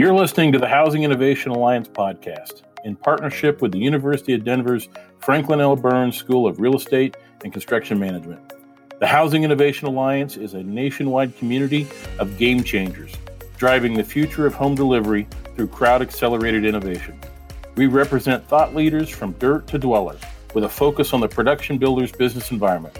You're listening to the Housing Innovation Alliance podcast in partnership with the University of Denver's Franklin L. Burns School of Real Estate and Construction Management. The Housing Innovation Alliance is a nationwide community of game changers, driving the future of home delivery through crowd accelerated innovation. We represent thought leaders from dirt to dweller with a focus on the production builder's business environment.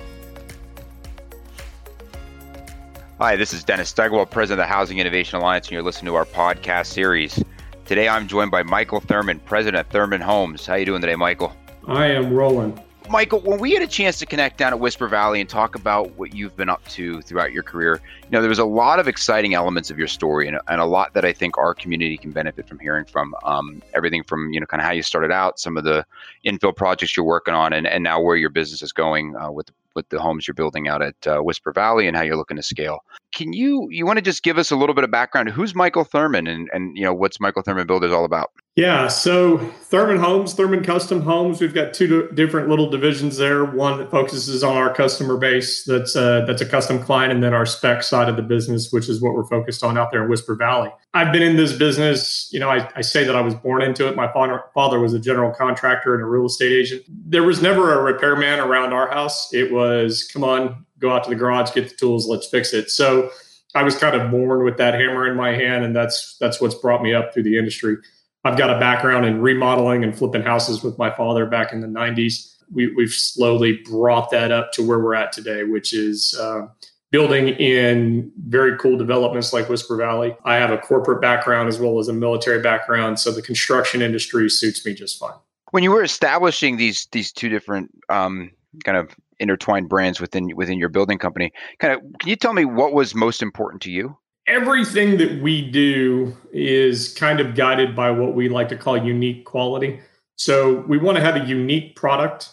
Hi, this is Dennis Steigerwalt, President of the Housing Innovation Alliance, and you're listening to our podcast series. Today I'm joined by Michael Thurman, President of Thurman Homes. How you doing today, Michael? I am rolling. Michael, when we had a chance to connect down at Whisper Valley and talk about what you've been up to throughout your career, you know, there was a lot of exciting elements of your story and, and a lot that I think our community can benefit from hearing from. Um, everything from, you know, kind of how you started out, some of the infill projects you're working on, and, and now where your business is going uh, with, with the homes you're building out at uh, Whisper Valley and how you're looking to scale can you you want to just give us a little bit of background? Who's Michael Thurman, and and you know what's Michael Thurman Builders all about? Yeah, so Thurman Homes, Thurman Custom Homes. We've got two different little divisions there. One that focuses on our customer base, that's a, that's a custom client, and then our spec side of the business, which is what we're focused on out there in Whisper Valley. I've been in this business. You know, I, I say that I was born into it. My father father was a general contractor and a real estate agent. There was never a repairman around our house. It was, come on, go out to the garage, get the tools, let's fix it. So I was kind of born with that hammer in my hand, and that's that's what's brought me up through the industry. I've got a background in remodeling and flipping houses with my father back in the '90s. We, we've slowly brought that up to where we're at today, which is uh, building in very cool developments like Whisper Valley. I have a corporate background as well as a military background, so the construction industry suits me just fine. When you were establishing these these two different um, kind of intertwined brands within within your building company. Kind of, can you tell me what was most important to you? Everything that we do is kind of guided by what we like to call unique quality. So we want to have a unique product,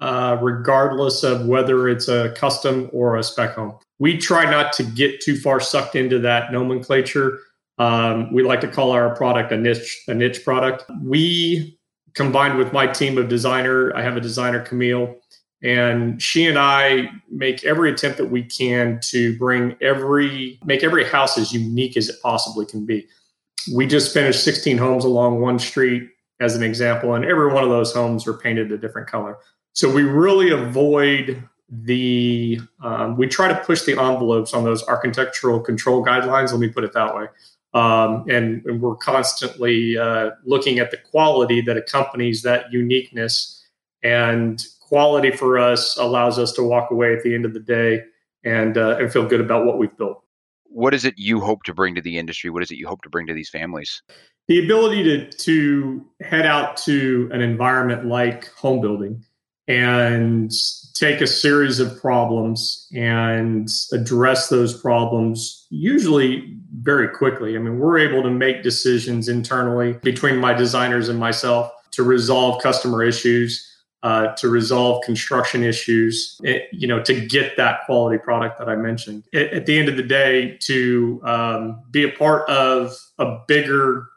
uh, regardless of whether it's a custom or a spec home. We try not to get too far sucked into that nomenclature. Um, we like to call our product a niche a niche product. We combined with my team of designer, I have a designer Camille and she and I make every attempt that we can to bring every make every house as unique as it possibly can be. We just finished 16 homes along one street as an example, and every one of those homes are painted a different color. So we really avoid the um, we try to push the envelopes on those architectural control guidelines. Let me put it that way. Um, and, and, we're constantly uh, looking at the quality that accompanies that uniqueness and quality for us allows us to walk away at the end of the day and uh, and feel good about what we've built. What is it you hope to bring to the industry? What is it you hope to bring to these families? The ability to to head out to an environment like home building and take a series of problems and address those problems usually very quickly. I mean, we're able to make decisions internally between my designers and myself to resolve customer issues uh, to resolve construction issues, it, eh, you know, to get that quality product that I mentioned. It, at the end of the day, to um, be a part of a bigger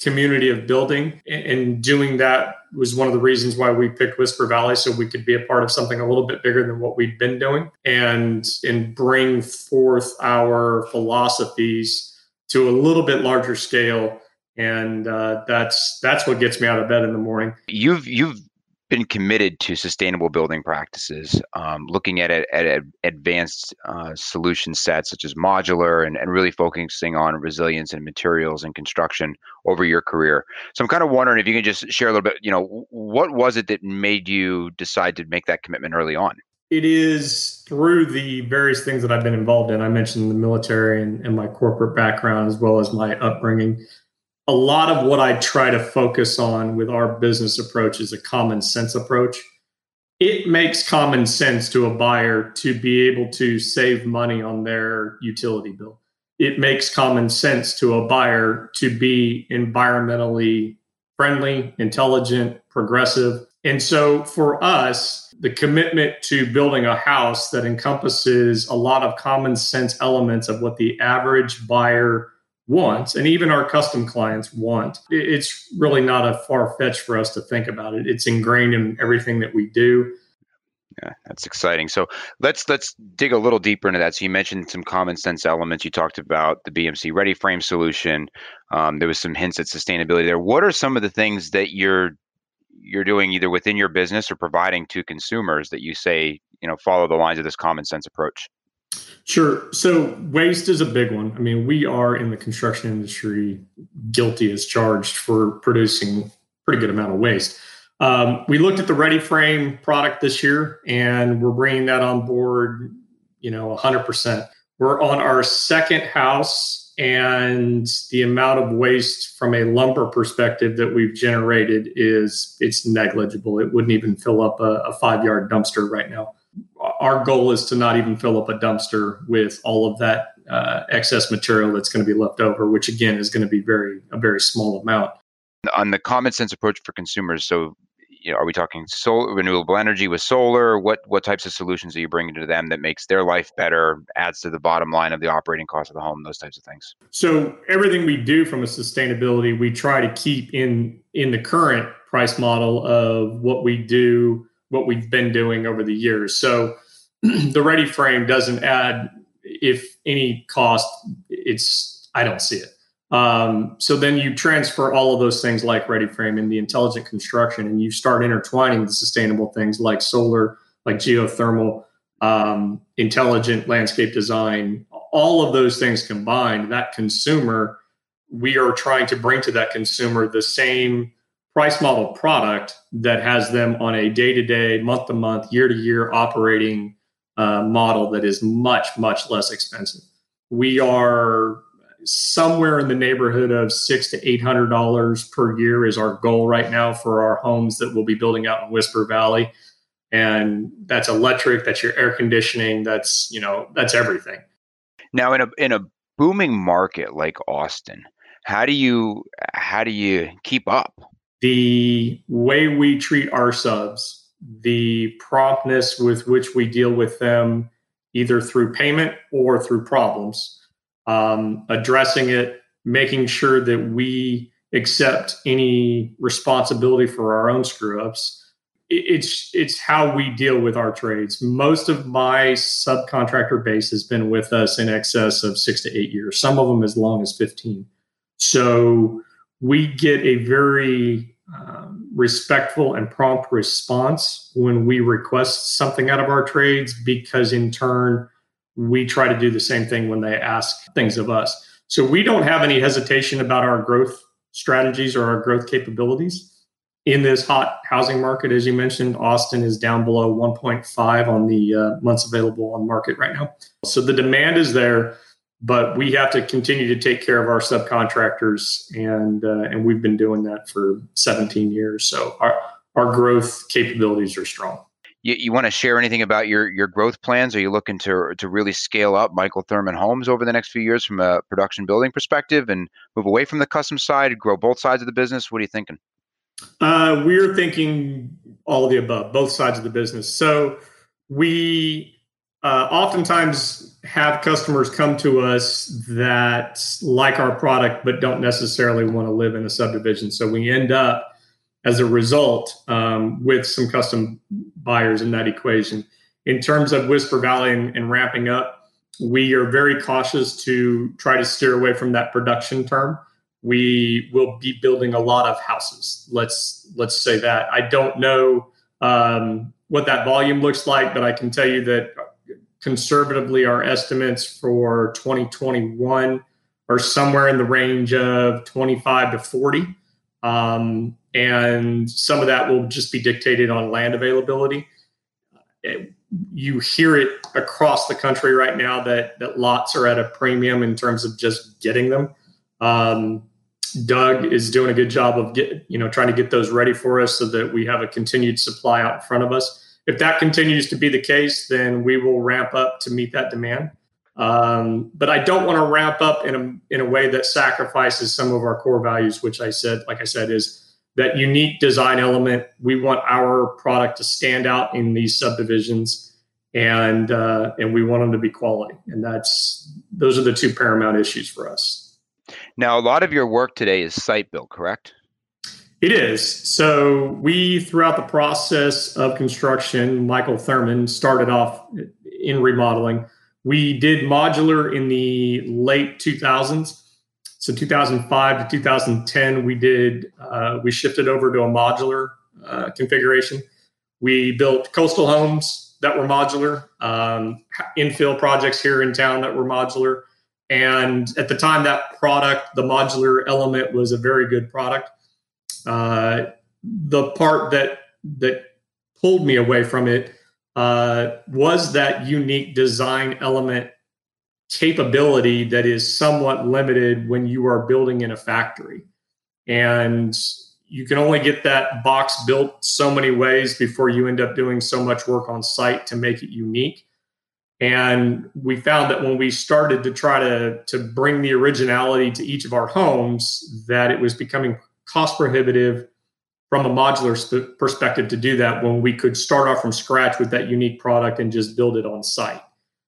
community of building and doing that was one of the reasons why we picked Whisper Valley so we could be a part of something a little bit bigger than what we'd been doing and and bring forth our philosophies to a little bit larger scale and uh, that's that's what gets me out of bed in the morning. You've you've been committed to sustainable building practices, um, looking at it at, advanced uh, solution sets such as modular and, and really focusing on resilience and materials and construction over your career. So I'm kind of wondering if you can just share a little bit, you know, what was it that made you decide to make that commitment early on? It is through the various things that I've been involved in. I mentioned the military and, and my corporate background as well as my upbringing a lot of what I try to focus on with our business approach is a common sense approach. It makes common sense to a buyer to be able to save money on their utility bill. It makes common sense to a buyer to be environmentally friendly, intelligent, progressive. And so for us, the commitment to building a house that encompasses a lot of common sense elements of what the average buyer wants, and even our custom clients want. It's really not a far fetch for us to think about it. It's ingrained in everything that we do. Yeah, that's exciting. So let's let's dig a little deeper into that. So you mentioned some common sense elements. You talked about the BMC Ready Frame solution. Um, there was some hints at sustainability there. What are some of the things that you're you're doing either within your business or providing to consumers that you say you know follow the lines of this common sense approach? Sure. So waste is a big one. I mean, we are in the construction industry guilty as charged for producing pretty good amount of waste. Um, we looked at the Ready Frame product this year, and we're bringing that on board. You know, 100%. We're on our second house, and the amount of waste from a lumber perspective that we've generated is it's negligible. It wouldn't even fill up a, a five yard dumpster right now. Our goal is to not even fill up a dumpster with all of that uh, excess material that's going to be left over, which again is going to be very a very small amount on the common sense approach for consumers. So, you know, are we talking solar, renewable energy with solar? What what types of solutions are you bringing to them that makes their life better, adds to the bottom line of the operating cost of the home, those types of things? So everything we do from a sustainability, we try to keep in in the current price model of what we do, what we've been doing over the years. So the ready frame doesn't add if any cost it's i don't see it um, so then you transfer all of those things like ready frame and the intelligent construction, and you start intertwining the sustainable things like solar, like geothermal, um, intelligent landscape design, all of those things combined. That consumer, we are trying to bring to that consumer the same price model product that has them on a day to day, month to month, year to year operating uh, model that is much, much less expensive. We are somewhere in the neighborhood of six to eight hundred dollars per year is our goal right now for our homes that we'll be building out in Whisper Valley, and that's electric, that's your air conditioning, that's you know that's everything. Now, in a in a booming market like Austin, how do you how do you keep up? The way we treat our subs, the promptness with which we deal with them, either through payment or through problems um, addressing it, making sure that we accept any responsibility for our own screw ups. It's it's how we deal with our trades. Most of my subcontractor base has been with us in excess of six to eight years. Some of them as long as fifteen. So we get a very um, respectful and prompt response when we request something out of our trades because in turn we try to do the same thing when they ask things of us. So we don't have any hesitation about our growth strategies or our growth capabilities. In this hot housing market, as you mentioned, Austin is down below 1.5 on the uh, months available on market right now. So the demand is there, but we have to continue to take care of our subcontractors, and uh, and we've been doing that for 17 years. So our our growth capabilities are strong you, you want to share anything about your your growth plans? Are you looking to to really scale up Michael Thurman Homes over the next few years from a production building perspective and move away from the custom side, grow both sides of the business? What are you thinking? Uh, we're thinking all of the above, both sides of the business. So we uh, oftentimes have customers come to us that like our product but don't necessarily want to live in a subdivision. So we end up as a result um, with some custom buyers in that equation. In terms of Whisper Valley and, and, ramping up, we are very cautious to try to steer away from that production term. We will be building a lot of houses. Let's let's say that. I don't know um, what that volume looks like, but I can tell you that conservatively, our estimates for 2021 are somewhere in the range of 25 to 40. Um, and some of that will just be dictated on land availability. You hear it across the country right now that that lots are at a premium in terms of just getting them. Um, Doug is doing a good job of get you know trying to get those ready for us so that we have a continued supply out in front of us. If that continues to be the case, then we will ramp up to meet that demand. Um, but I don't want to ramp up in a in a way that sacrifices some of our core values, which I said, like I said, is that unique design element. We want our product to stand out in these subdivisions, and uh, and we want them to be quality. And that's those are the two paramount issues for us. Now, a lot of your work today is site built, correct? It is. So we, throughout the process of construction, Michael Thurman started off in remodeling. We did modular in the late 2000s. So 2005 to 2010, we did uh, we shifted over to a modular uh, configuration. We built coastal homes that were modular, um, infill projects here in town that were modular, and at the time, that product, the modular element, was a very good product. Uh, the part that that pulled me away from it uh, was that unique design element capability that is somewhat limited when you are building in a factory. And you can only get that box built so many ways before you end up doing so much work on site to make it unique. And we found that when we started to try to, to bring the originality to each of our homes, that it was becoming cost prohibitive from a modular sp- perspective to do that when we could start off from scratch with that unique product and just build it on site.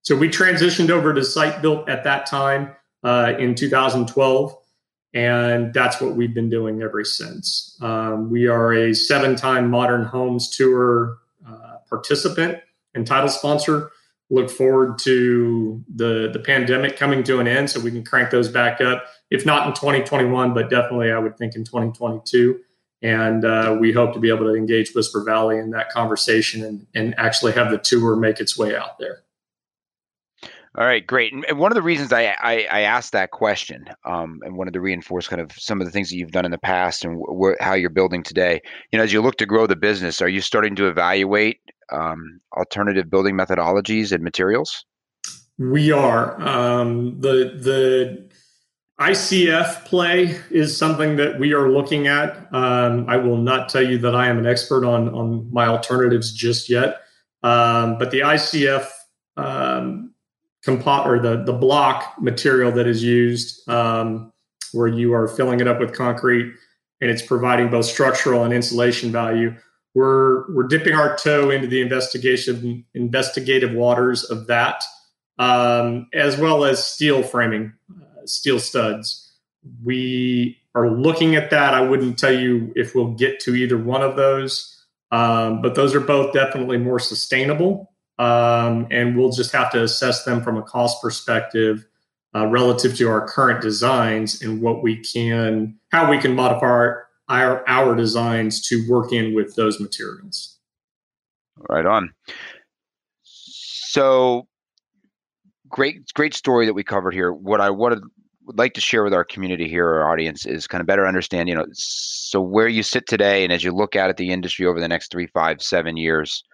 So we transitioned over to site built at that time uh, in 2012, and that's what we've been doing ever since. Um, we are a seven time Modern Homes Tour uh, participant and title sponsor. Look forward to the, the pandemic coming to an end so we can crank those back up, if not in 2021, but definitely I would think in 2022. And uh, we hope to be able to engage Whisper Valley in that conversation and, and actually have the tour make its way out there. All right, great. And one of the reasons I, I, I asked that question um, and wanted to reinforce kind of some of the things that you've done in the past and wh- how you're building today. You know, as you look to grow the business, are you starting to evaluate um, alternative building methodologies and materials? We are. Um, the the ICF play is something that we are looking at. Um, I will not tell you that I am an expert on on my alternatives just yet, um, but the ICF um, compo- or the the block material that is used, um, where you are filling it up with concrete and it's providing both structural and insulation value. We're we're dipping our toe into the investigation investigative waters of that, um, as well as steel framing, uh, steel studs. We are looking at that. I wouldn't tell you if we'll get to either one of those, um, but those are both definitely more sustainable um, and we'll just have to assess them from a cost perspective uh, relative to our current designs and what we can, how we can modify our, our, our designs to work in with those materials. Right on. So great, great story that we covered here. What I wanted would like to share with our community here, our audience, is kind of better understand, you know, so where you sit today, and as you look out at the industry over the next three, five, seven years,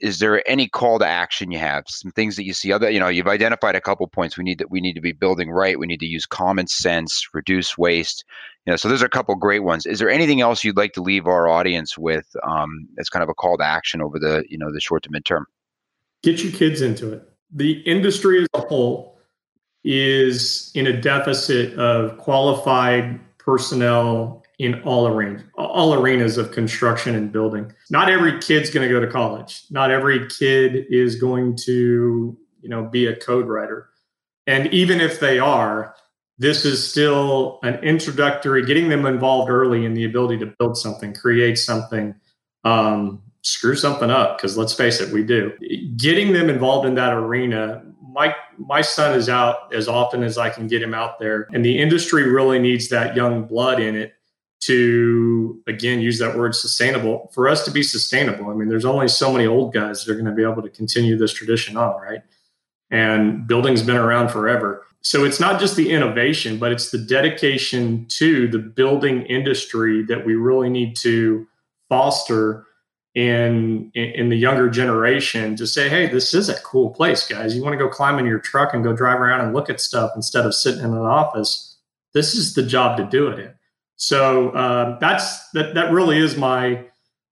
is there any call to action you have? Some things that you see other you know you've identified a couple points we need that we need to be building right we need to use common sense reduce waste you know so there's a couple great ones. Is there anything else you'd like to leave our audience with um, as kind of a call to action over the you know the short to midterm? Get your kids into it. The industry as a whole is in a deficit of qualified personnel in all arenas, all arenas of construction and building. Not every kid's going to go to college. Not every kid is going to, you know, be a code writer. And even if they are, this is still an introductory, getting them involved early in the ability to build something, create something, um, screw something up. Because let's face it, we do. Getting them involved in that arena. My my son is out as often as I can get him out there, and the industry really needs that young blood in it to again use that word sustainable. For us to be sustainable i mean there's only so many old guys that are going to be able to continue this tradition on right? And building's been around forever. So it's not just the innovation but it's the dedication to the building industry that we really need to foster in in the younger generation to say hey this is a cool place guys. You want to go climb in your truck and go drive around and look at stuff instead of sitting in an office? This is the job to do it in so uh, that's that. That really is my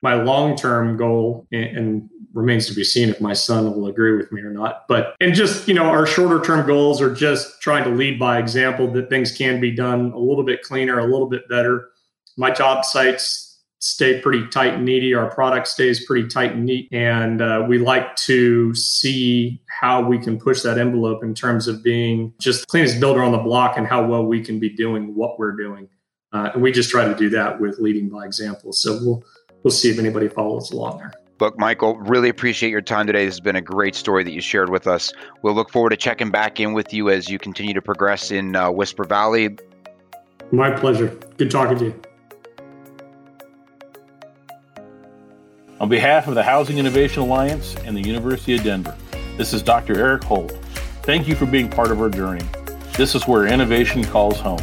my long term goal, and, and, remains to be seen if my son will agree with me or not. But and just you know, our shorter term goals are just trying to lead by example that things can be done a little bit cleaner, a little bit better. My job sites stay pretty tight and needy. Our product stays pretty tight and neat, and uh, we like to see how we can push that envelope in terms of being just the cleanest builder on the block and how well we can be doing what we're doing Uh, and we just try to do that with leading by example. So we'll we'll see if anybody follows along there. Look, Michael, really appreciate your time today. This has been a great story that you shared with us. We'll look forward to checking back in with you as you continue to progress in uh, Whisper Valley. My pleasure. Good talking to you. On behalf of the Housing Innovation Alliance and the University of Denver, this is Dr. Eric Holt. Thank you for being part of our journey. This is where innovation calls home.